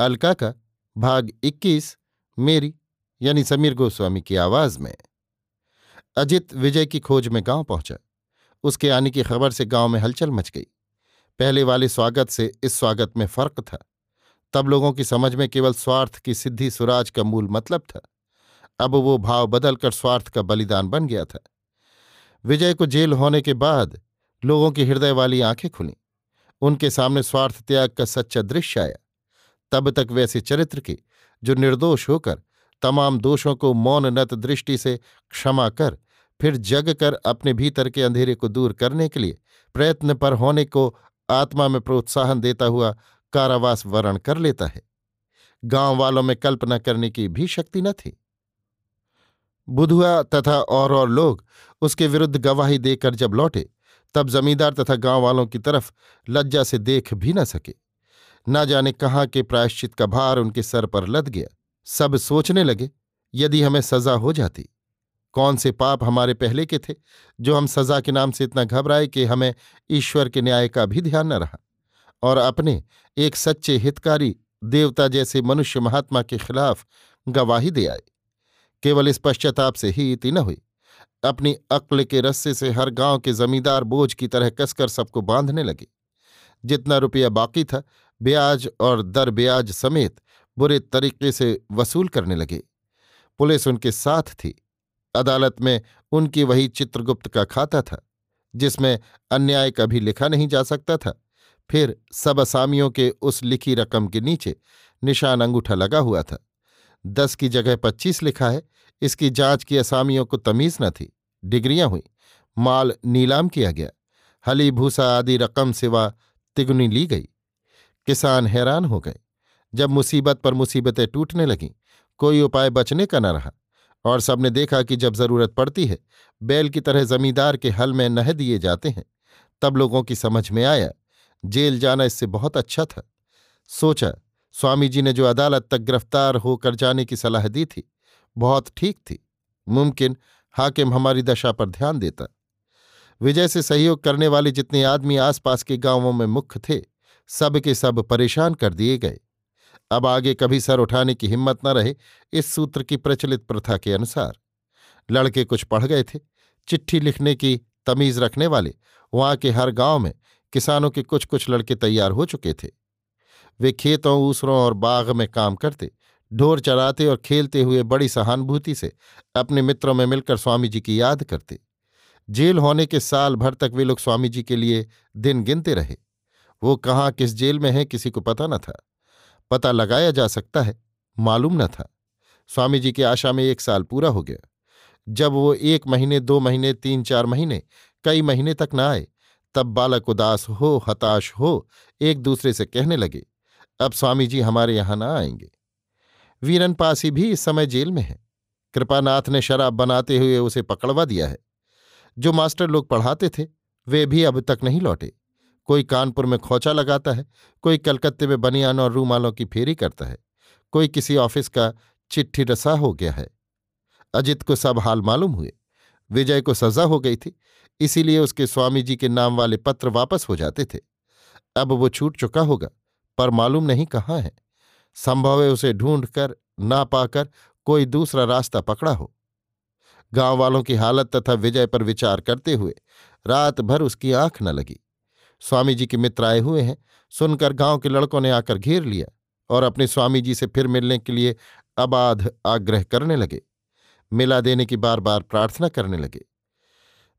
अलका का भाग 21 मेरी, यानी समीर गोस्वामी की आवाज़ में। अजित विजय की खोज में गाँव पहुँचा। उसके आने की खबर से गाँव में हलचल मच गई। पहले वाले स्वागत से इस स्वागत में फ़र्क था। तब लोगों की समझ में केवल स्वार्थ की सिद्धि सुराज का मूल मतलब था। अब वो भाव बदलकर स्वार्थ का बलिदान बन गया था। विजय को जेल होने के बाद लोगों की हृदय वाली आँखें खुली। उनके सामने स्वार्थ त्याग का सच्चा दृश्य आया। तब तक वैसे चरित्र के, जो निर्दोष होकर, तमाम दोषों को मौन नत दृष्टि से क्षमा कर, फिर जग कर अपने भीतर के अंधेरे को दूर करने के लिए प्रयत्न पर होने को आत्मा में प्रोत्साहन देता हुआ कारावास वर्ण कर लेता है। गाँव वालों में कल्पना करने की भी शक्ति न थी। बुधुआ तथा और और लोग उसके विरुद्ध गवाही देकर जब लौटे, तब जमींदार तथा गाँव वालों की तरफ़ लज्जा से देख भी न सके। न जाने कहाँ के प्रायश्चित का भार उनके सर पर लद गया। सब सोचने लगे, यदि हमें सजा हो जाती, कौन से पाप हमारे पहले के थे, जो हम सजा के नाम से इतना घबराए कि हमें ईश्वर के न्याय का भी ध्यान न रहा। और अपने एक सच्चे हितकारी देवता जैसे मनुष्य महात्मा के खिलाफ गवाही दे आए। केवल इस पश्चाताप से ही इति न हुई। अपनी अक्ल के रस्से से हर गाँव के जमींदार बोझ की तरह कसकर सबको बांधने लगे। जितना रुपया बाकी था ब्याज और दर ब्याज समेत बुरे तरीके से वसूल करने लगे। पुलिस उनके साथ थी। अदालत में उनकी वही चित्रगुप्त का खाता था, जिसमें अन्याय कभी लिखा नहीं जा सकता था। फिर सब असामियों के उस लिखी रकम के नीचे निशान अंगूठा लगा हुआ था। दस की जगह पच्चीस लिखा है, इसकी जाँच की असामियों को तमीज न थी। डिग्रियाँ हुई, माल नीलाम किया गया। हली भूसा आदि रकम सिवा तिगुनी ली गई। किसान हैरान हो गए। जब मुसीबत पर मुसीबतें टूटने लगीं, कोई उपाय बचने का न रहा और सबने देखा कि जब ज़रूरत पड़ती है, बैल की तरह जमींदार के हल में नह दिए जाते हैं, तब लोगों की समझ में आया, जेल जाना इससे बहुत अच्छा था। सोचा, स्वामी जी ने जो अदालत तक गिरफ़्तार होकर जाने की सलाह दी थी, बहुत ठीक थी, मुमकिन हाकिम हमारी दशा पर ध्यान देता। विजय से सहयोग करने वाले जितने आदमी आसपास के गाँवों में मुख्य थे सब के सब परेशान कर दिए गए। अब आगे कभी सर उठाने की हिम्मत न रहे इस सूत्र की प्रचलित प्रथा के अनुसार। लड़के कुछ पढ़ गए थे, चिट्ठी लिखने की तमीज रखने वाले, वहाँ के हर गाँव में किसानों के कुछ कुछ लड़के तैयार हो चुके थे। वे खेतों, ऊसरों और बाग में काम करते, ढोर चराते और खेलते हुए बड़ी सहानुभूति से अपने मित्रों में मिलकर स्वामी जी की याद करते। जेल होने के साल भर तक वे लोग स्वामी जी के लिए दिन गिनते रहे। वो कहाँ, किस जेल में है, किसी को पता न था। पता लगाया जा सकता है, मालूम न था। स्वामी जी की आशा में एक साल पूरा हो गया। जब वो एक महीने, दो महीने, तीन, चार महीने, कई महीने तक न आए, तब बालक उदास हो, हताश हो, एक दूसरे से कहने लगे, अब स्वामी जी हमारे यहाँ न आएँगे। वीरन पासी भी इस समय जेल में है। कृपानाथ ने शराब बनाते हुए उसे पकड़वा दिया है। जो मास्टर लोग पढ़ाते थे, वे भी अब तक नहीं लौटे। कोई कानपुर में खोचा लगाता है, कोई कलकत्ते में बनियान और रूमालों की फेरी करता है, कोई किसी ऑफ़िस का चिट्ठी रसा हो गया है। अजित को सब हाल मालूम हुए। विजय को सजा हो गई थी, इसीलिए उसके स्वामी जी के नाम वाले पत्र वापस हो जाते थे। अब वो छूट चुका होगा, पर मालूम नहीं कहाँ है। संभव है उसे ढूंढ कर ना पाकर कोई दूसरा रास्ता पकड़ा हो। गाँव वालों की हालत तथा विजय पर विचार करते हुए रात भर उसकी आँख न लगी। स्वामी जी के मित्र आए हुए हैं। सुनकर गाँव के लड़कों ने आकर घेर लिया और अपने स्वामी जी से फिर मिलने के लिए अबाध आग्रह करने लगे। मिला देने की बार बार प्रार्थना करने लगे।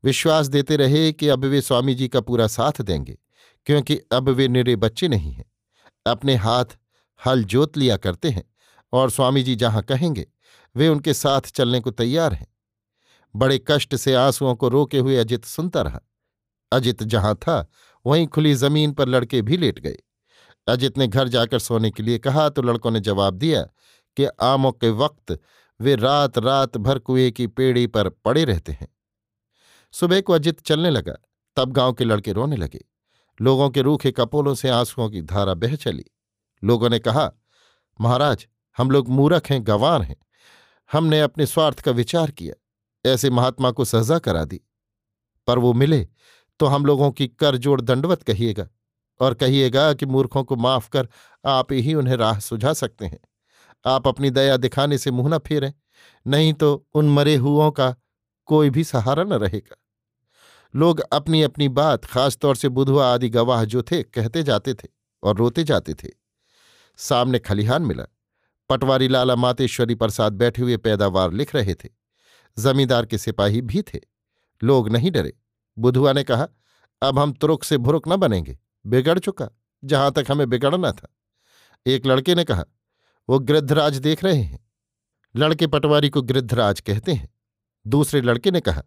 विश्वास देते रहे कि अब वे स्वामी जी का पूरा साथ देंगे, क्योंकि अब वे निरे बच्चे नहीं हैं। अपने हाथ हल जोत लिया करते हैं और स्वामी जी जहाँ कहेंगे, वे उनके साथ चलने को तैयार हैं। बड़े कष्ट से आंसुओं को रोके हुए अजित सुनता रहा। अजित जहाँ था वहीं खुली ज़मीन पर लड़के भी लेट गए। अजित ने घर जाकर सोने के लिए कहा तो लड़कों ने जवाब दिया कि आमों के वक्त वे रात रात भर कुएँ की पेड़ी पर पड़े रहते हैं। सुबह को अजित चलने लगा, तब गाँव के लड़के रोने लगे। लोगों के रूखे कपोलों से आंसुओं की धारा बह चली। लोगों ने कहा, महाराज, हम लोग मूरख हैं, गंवार हैं। हमने अपने स्वार्थ का विचार किया, ऐसे महात्मा को सजा करा दी। पर वो मिले तो हम लोगों की कर जोड़ दंडवत कहिएगा और कहिएगा कि मूर्खों को माफ़ कर आप ही उन्हें राह सुझा सकते हैं। आप अपनी दया दिखाने से मुँह न फेरें, नहीं तो उन मरे हुओं का कोई भी सहारा न रहेगा। लोग अपनी अपनी बात, खासतौर से बुधवा आदि गवाह जो थे, कहते जाते थे और रोते जाते थे। सामने खलिहान मिला। पटवारी लाला मातेश्वरी प्रसाद बैठे हुए पैदावार लिख रहे थे। जमींदार के सिपाही भी थे। लोग नहीं डरे। बुधुआ ने कहा, अब हम तुरुक से भुरुक न बनेंगे। बिगड़ चुका, जहाँ तक हमें बिगड़ना था। एक लड़के ने कहा, वो गृद्धराज देख रहे हैं। लड़के पटवारी को गृद्धराज कहते हैं। दूसरे लड़के ने कहा,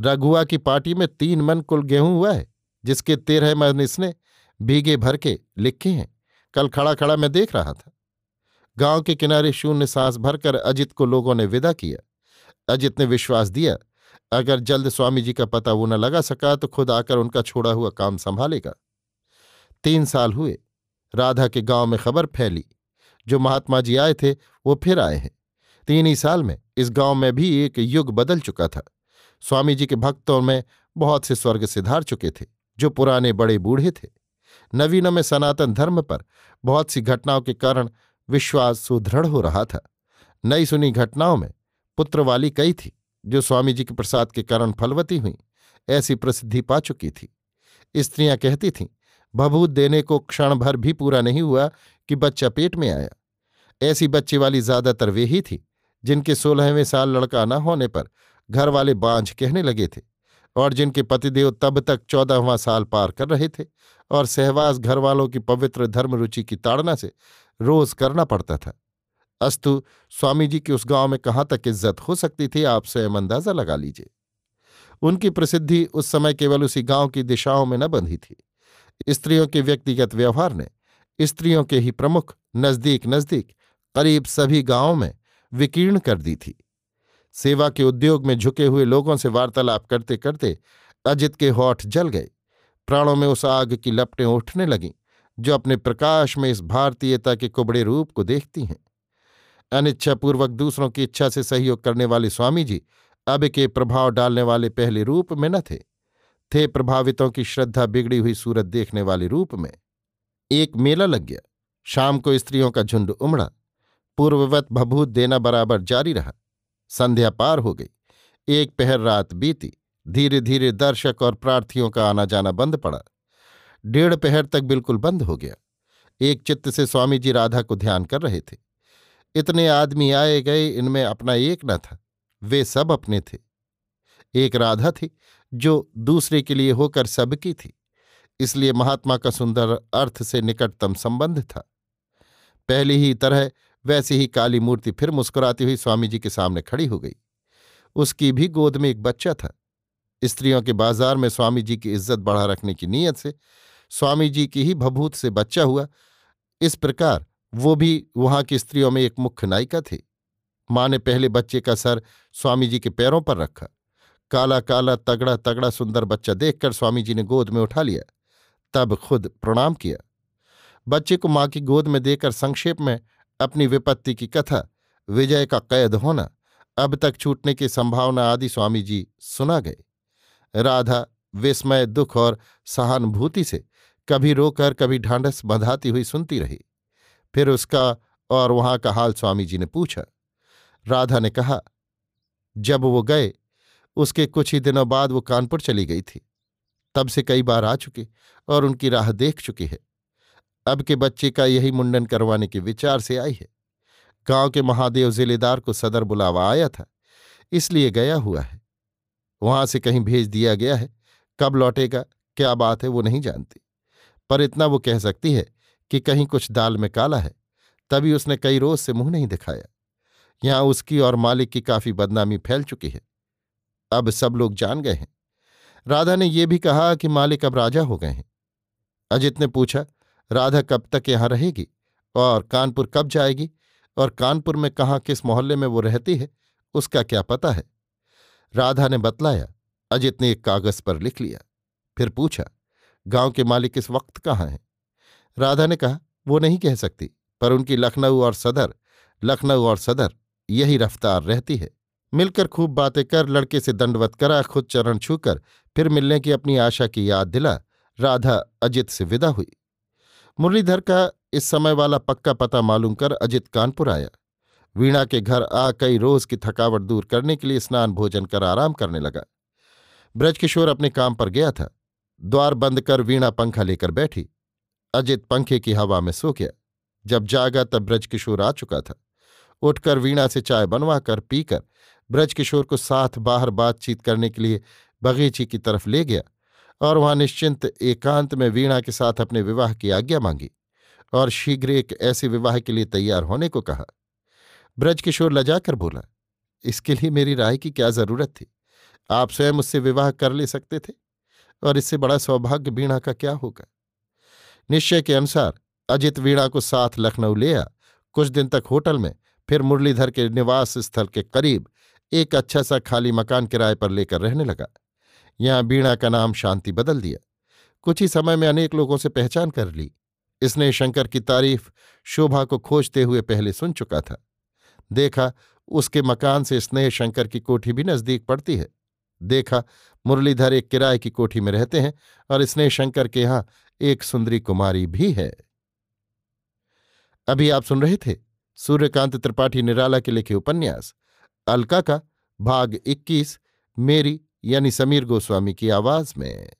रघुआ की पार्टी में तीन मन कुल गेहूँ हुआ है, जिसके तेरह मन इसने भीगे भर के लिखे हैं। कल खड़ा खड़ा मैं देख रहा था। गाँव के किनारे शून्य सांस भरकर अजित को लोगों ने विदा किया। अजित ने विश्वास दिया अगर जल्द स्वामी जी का पता वो न लगा सका तो खुद आकर उनका छोड़ा हुआ काम संभालेगा। तीन साल हुए। राधा के गाँव में खबर फैली। जो महात्मा जी आए थे, वो फिर आए हैं। तीन ही साल में इस गाँव में भी एक युग बदल चुका था। स्वामी जी के भक्तों में बहुत से स्वर्ग सिधार चुके थे, जो पुराने बड़े बूढ़े थे। नवीनों में सनातन धर्म पर बहुत सी घटनाओं के कारण विश्वास सुदृढ़ हो रहा था। नई सुनी घटनाओं में पुत्र वाली कई थी। जो स्वामी जी के प्रसाद के कारण फलवती हुई, ऐसी प्रसिद्धि पा चुकी थी। स्त्रियाँ कहती थीं भभूत देने को क्षण भर भी पूरा नहीं हुआ कि बच्चा पेट में आया। ऐसी बच्चे वाली ज़्यादातर वे ही थी, जिनके सोलहवें साल लड़का न होने पर घर वाले बांझ कहने लगे थे और जिनके पतिदेव तब तक चौदहवां साल पार कर रहे थे और सहवास घर वालों की पवित्र धर्म रुचि की ताड़ना से रोज करना पड़ता था। अस्तु स्वामी जी की उस गाँव में कहाँ तक इज़्ज़त हो सकती थी, आप स्वयं अंदाज़ा लगा लीजिए। उनकी प्रसिद्धि उस समय केवल उसी गाँव की दिशाओं में न बंधी थी। स्त्रियों के व्यक्तिगत व्यवहार ने स्त्रियों के ही प्रमुख, नज़दीक नज़दीक, करीब सभी गाँवों में विकीर्ण कर दी थी। सेवा के उद्योग में झुके हुए लोगों से वार्तालाप करते करते अजित के होठ जल गए। प्राणों में उस आग की लपटें उठने लगीं, जो अपने प्रकाश में इस भारतीयता के कुबड़े रूप को देखती हैं। अनिच्छापूर्वक दूसरों की इच्छा से सहयोग करने वाले स्वामी जी अब के प्रभाव डालने वाले पहले रूप में न थे। थे प्रभावितों की श्रद्धा बिगड़ी हुई सूरत देखने वाले रूप में। एक मेला लग गया। शाम को स्त्रियों का झुंड उमड़ा। पूर्ववत भभूत देना बराबर जारी रहा। संध्या पार हो गई। एक पहर रात बीती। धीरे धीरे दर्शक और प्रार्थियों का आना जाना बंद पड़ा। डेढ़ पहर तक बिल्कुल बंद हो गया। एक चित्त से स्वामी जी राधा को ध्यान कर रहे थे। इतने आदमी आए गए, इनमें अपना एक न था, वे सब अपने थे। एक राधा थी, जो दूसरे के लिए होकर सबकी थी, इसलिए महात्मा का सुंदर अर्थ से निकटतम संबंध था। पहली ही तरह वैसी ही काली मूर्ति फिर मुस्कुराती हुई स्वामी जी के सामने खड़ी हो गई। उसकी भी गोद में एक बच्चा था। स्त्रियों के बाज़ार में स्वामी जी की इज़्ज़त बढ़ा रखने की नीयत से स्वामी जी की ही भभूत से बच्चा हुआ। इस प्रकार वो भी वहाँ की स्त्रियों में एक मुख्य नायिका थी। माँ ने पहले बच्चे का सर स्वामी जी के पैरों पर रखा। काला काला तगड़ा तगड़ा सुंदर बच्चा देखकर स्वामी जी ने गोद में उठा लिया। तब खुद प्रणाम किया। बच्चे को माँ की गोद में देकर संक्षेप में अपनी विपत्ति की कथा, विजय का कैद होना, अब तक छूटने की संभावना आदि स्वामी जी सुना गए। राधा विस्मय, दुख और सहानुभूति से कभी रोकर, कभी ढांढस बंधाती हुई सुनती रही। फिर उसका और वहाँ का हाल स्वामी जी ने पूछा। राधा ने कहा, जब वो गए, उसके कुछ ही दिनों बाद वो कानपुर चली गई थी। तब से कई बार आ चुकी और उनकी राह देख चुकी है। अब के बच्चे का यही मुंडन करवाने के विचार से आई है। गाँव के महादेव जिलेदार को सदर बुलावा आया था, इसलिए गया हुआ है। वहाँ से कहीं भेज दिया गया है, कब लौटेगा, क्या बात है वो नहीं जानती। पर इतना वो कह सकती है कि कहीं कुछ दाल में काला है, तभी उसने कई रोज से मुँह नहीं दिखाया। यहाँ उसकी और मालिक की काफ़ी बदनामी फैल चुकी है। अब सब लोग जान गए हैं। राधा ने यह भी कहा कि मालिक अब राजा हो गए हैं। अजित ने पूछा, राधा कब तक यहाँ रहेगी और कानपुर कब जाएगी और कानपुर में कहाँ किस मोहल्ले में वो रहती है, उसका क्या पता है? राधा ने बतलाया, अजित ने एक कागज़ पर लिख लिया। फिर पूछा, गाँव के मालिक इस वक्त कहाँ हैं? राधा ने कहा, वो नहीं कह सकती, पर उनकी लखनऊ और सदर, लखनऊ और सदर, यही रफ्तार रहती है। मिलकर खूब बातें कर, लड़के से दंडवत करा, खुद चरण छूकर, फिर मिलने की अपनी आशा की याद दिला, राधा अजित से विदा हुई। मुरलीधर का इस समय वाला पक्का पता मालूम कर अजित कानपुर आया। वीणा के घर आ कई रोज की थकावट दूर करने के लिए स्नान भोजन कर आराम करने लगा। ब्रजकिशोर अपने काम पर गया था। द्वार बंद कर वीणा पंखा लेकर बैठी। अजित पंखे की हवा में सो गया। जब जागा तब ब्रजकिशोर आ चुका था। उठकर वीणा से चाय बनवाकर पीकर ब्रजकिशोर को साथ बाहर बातचीत करने के लिए बगीची की तरफ़ ले गया और वहाँ निश्चिंत एकांत में वीणा के साथ अपने विवाह की आज्ञा मांगी और शीघ्र एक ऐसे विवाह के लिए तैयार होने को कहा। ब्रजकिशोर लजाकर बोला, इसके लिए मेरी राय की क्या ज़रूरत थी? आप स्वयं उससे विवाह कर ले सकते थे और इससे बड़ा सौभाग्य वीणा का क्या होगा? निश्चय के अनुसार अजित वीणा को साथ लखनऊ ले आ। कुछ दिन तक होटल में, फिर मुरलीधर के निवास स्थल के करीब एक अच्छा सा खाली मकान किराए पर लेकर रहने लगा। यहाँ बीणा का नाम शांति बदल दिया। कुछ ही समय में अनेक लोगों से पहचान कर ली। इसने शंकर की तारीफ़ शोभा को खोजते हुए पहले सुन चुका था। देखा, उसके मकान से स्नेह शंकर की कोठी भी नज़दीक पड़ती है। देखा, मुरलीधर एक किराए की कोठी में रहते हैं और स्नेह शंकर के यहाँ एक सुंदरी कुमारी भी है। अभी आप सुन रहे थे सूर्यकांत त्रिपाठी निराला के लिखे उपन्यास, अलका का भाग 21 मेरी यानी समीर गोस्वामी की आवाज़ में।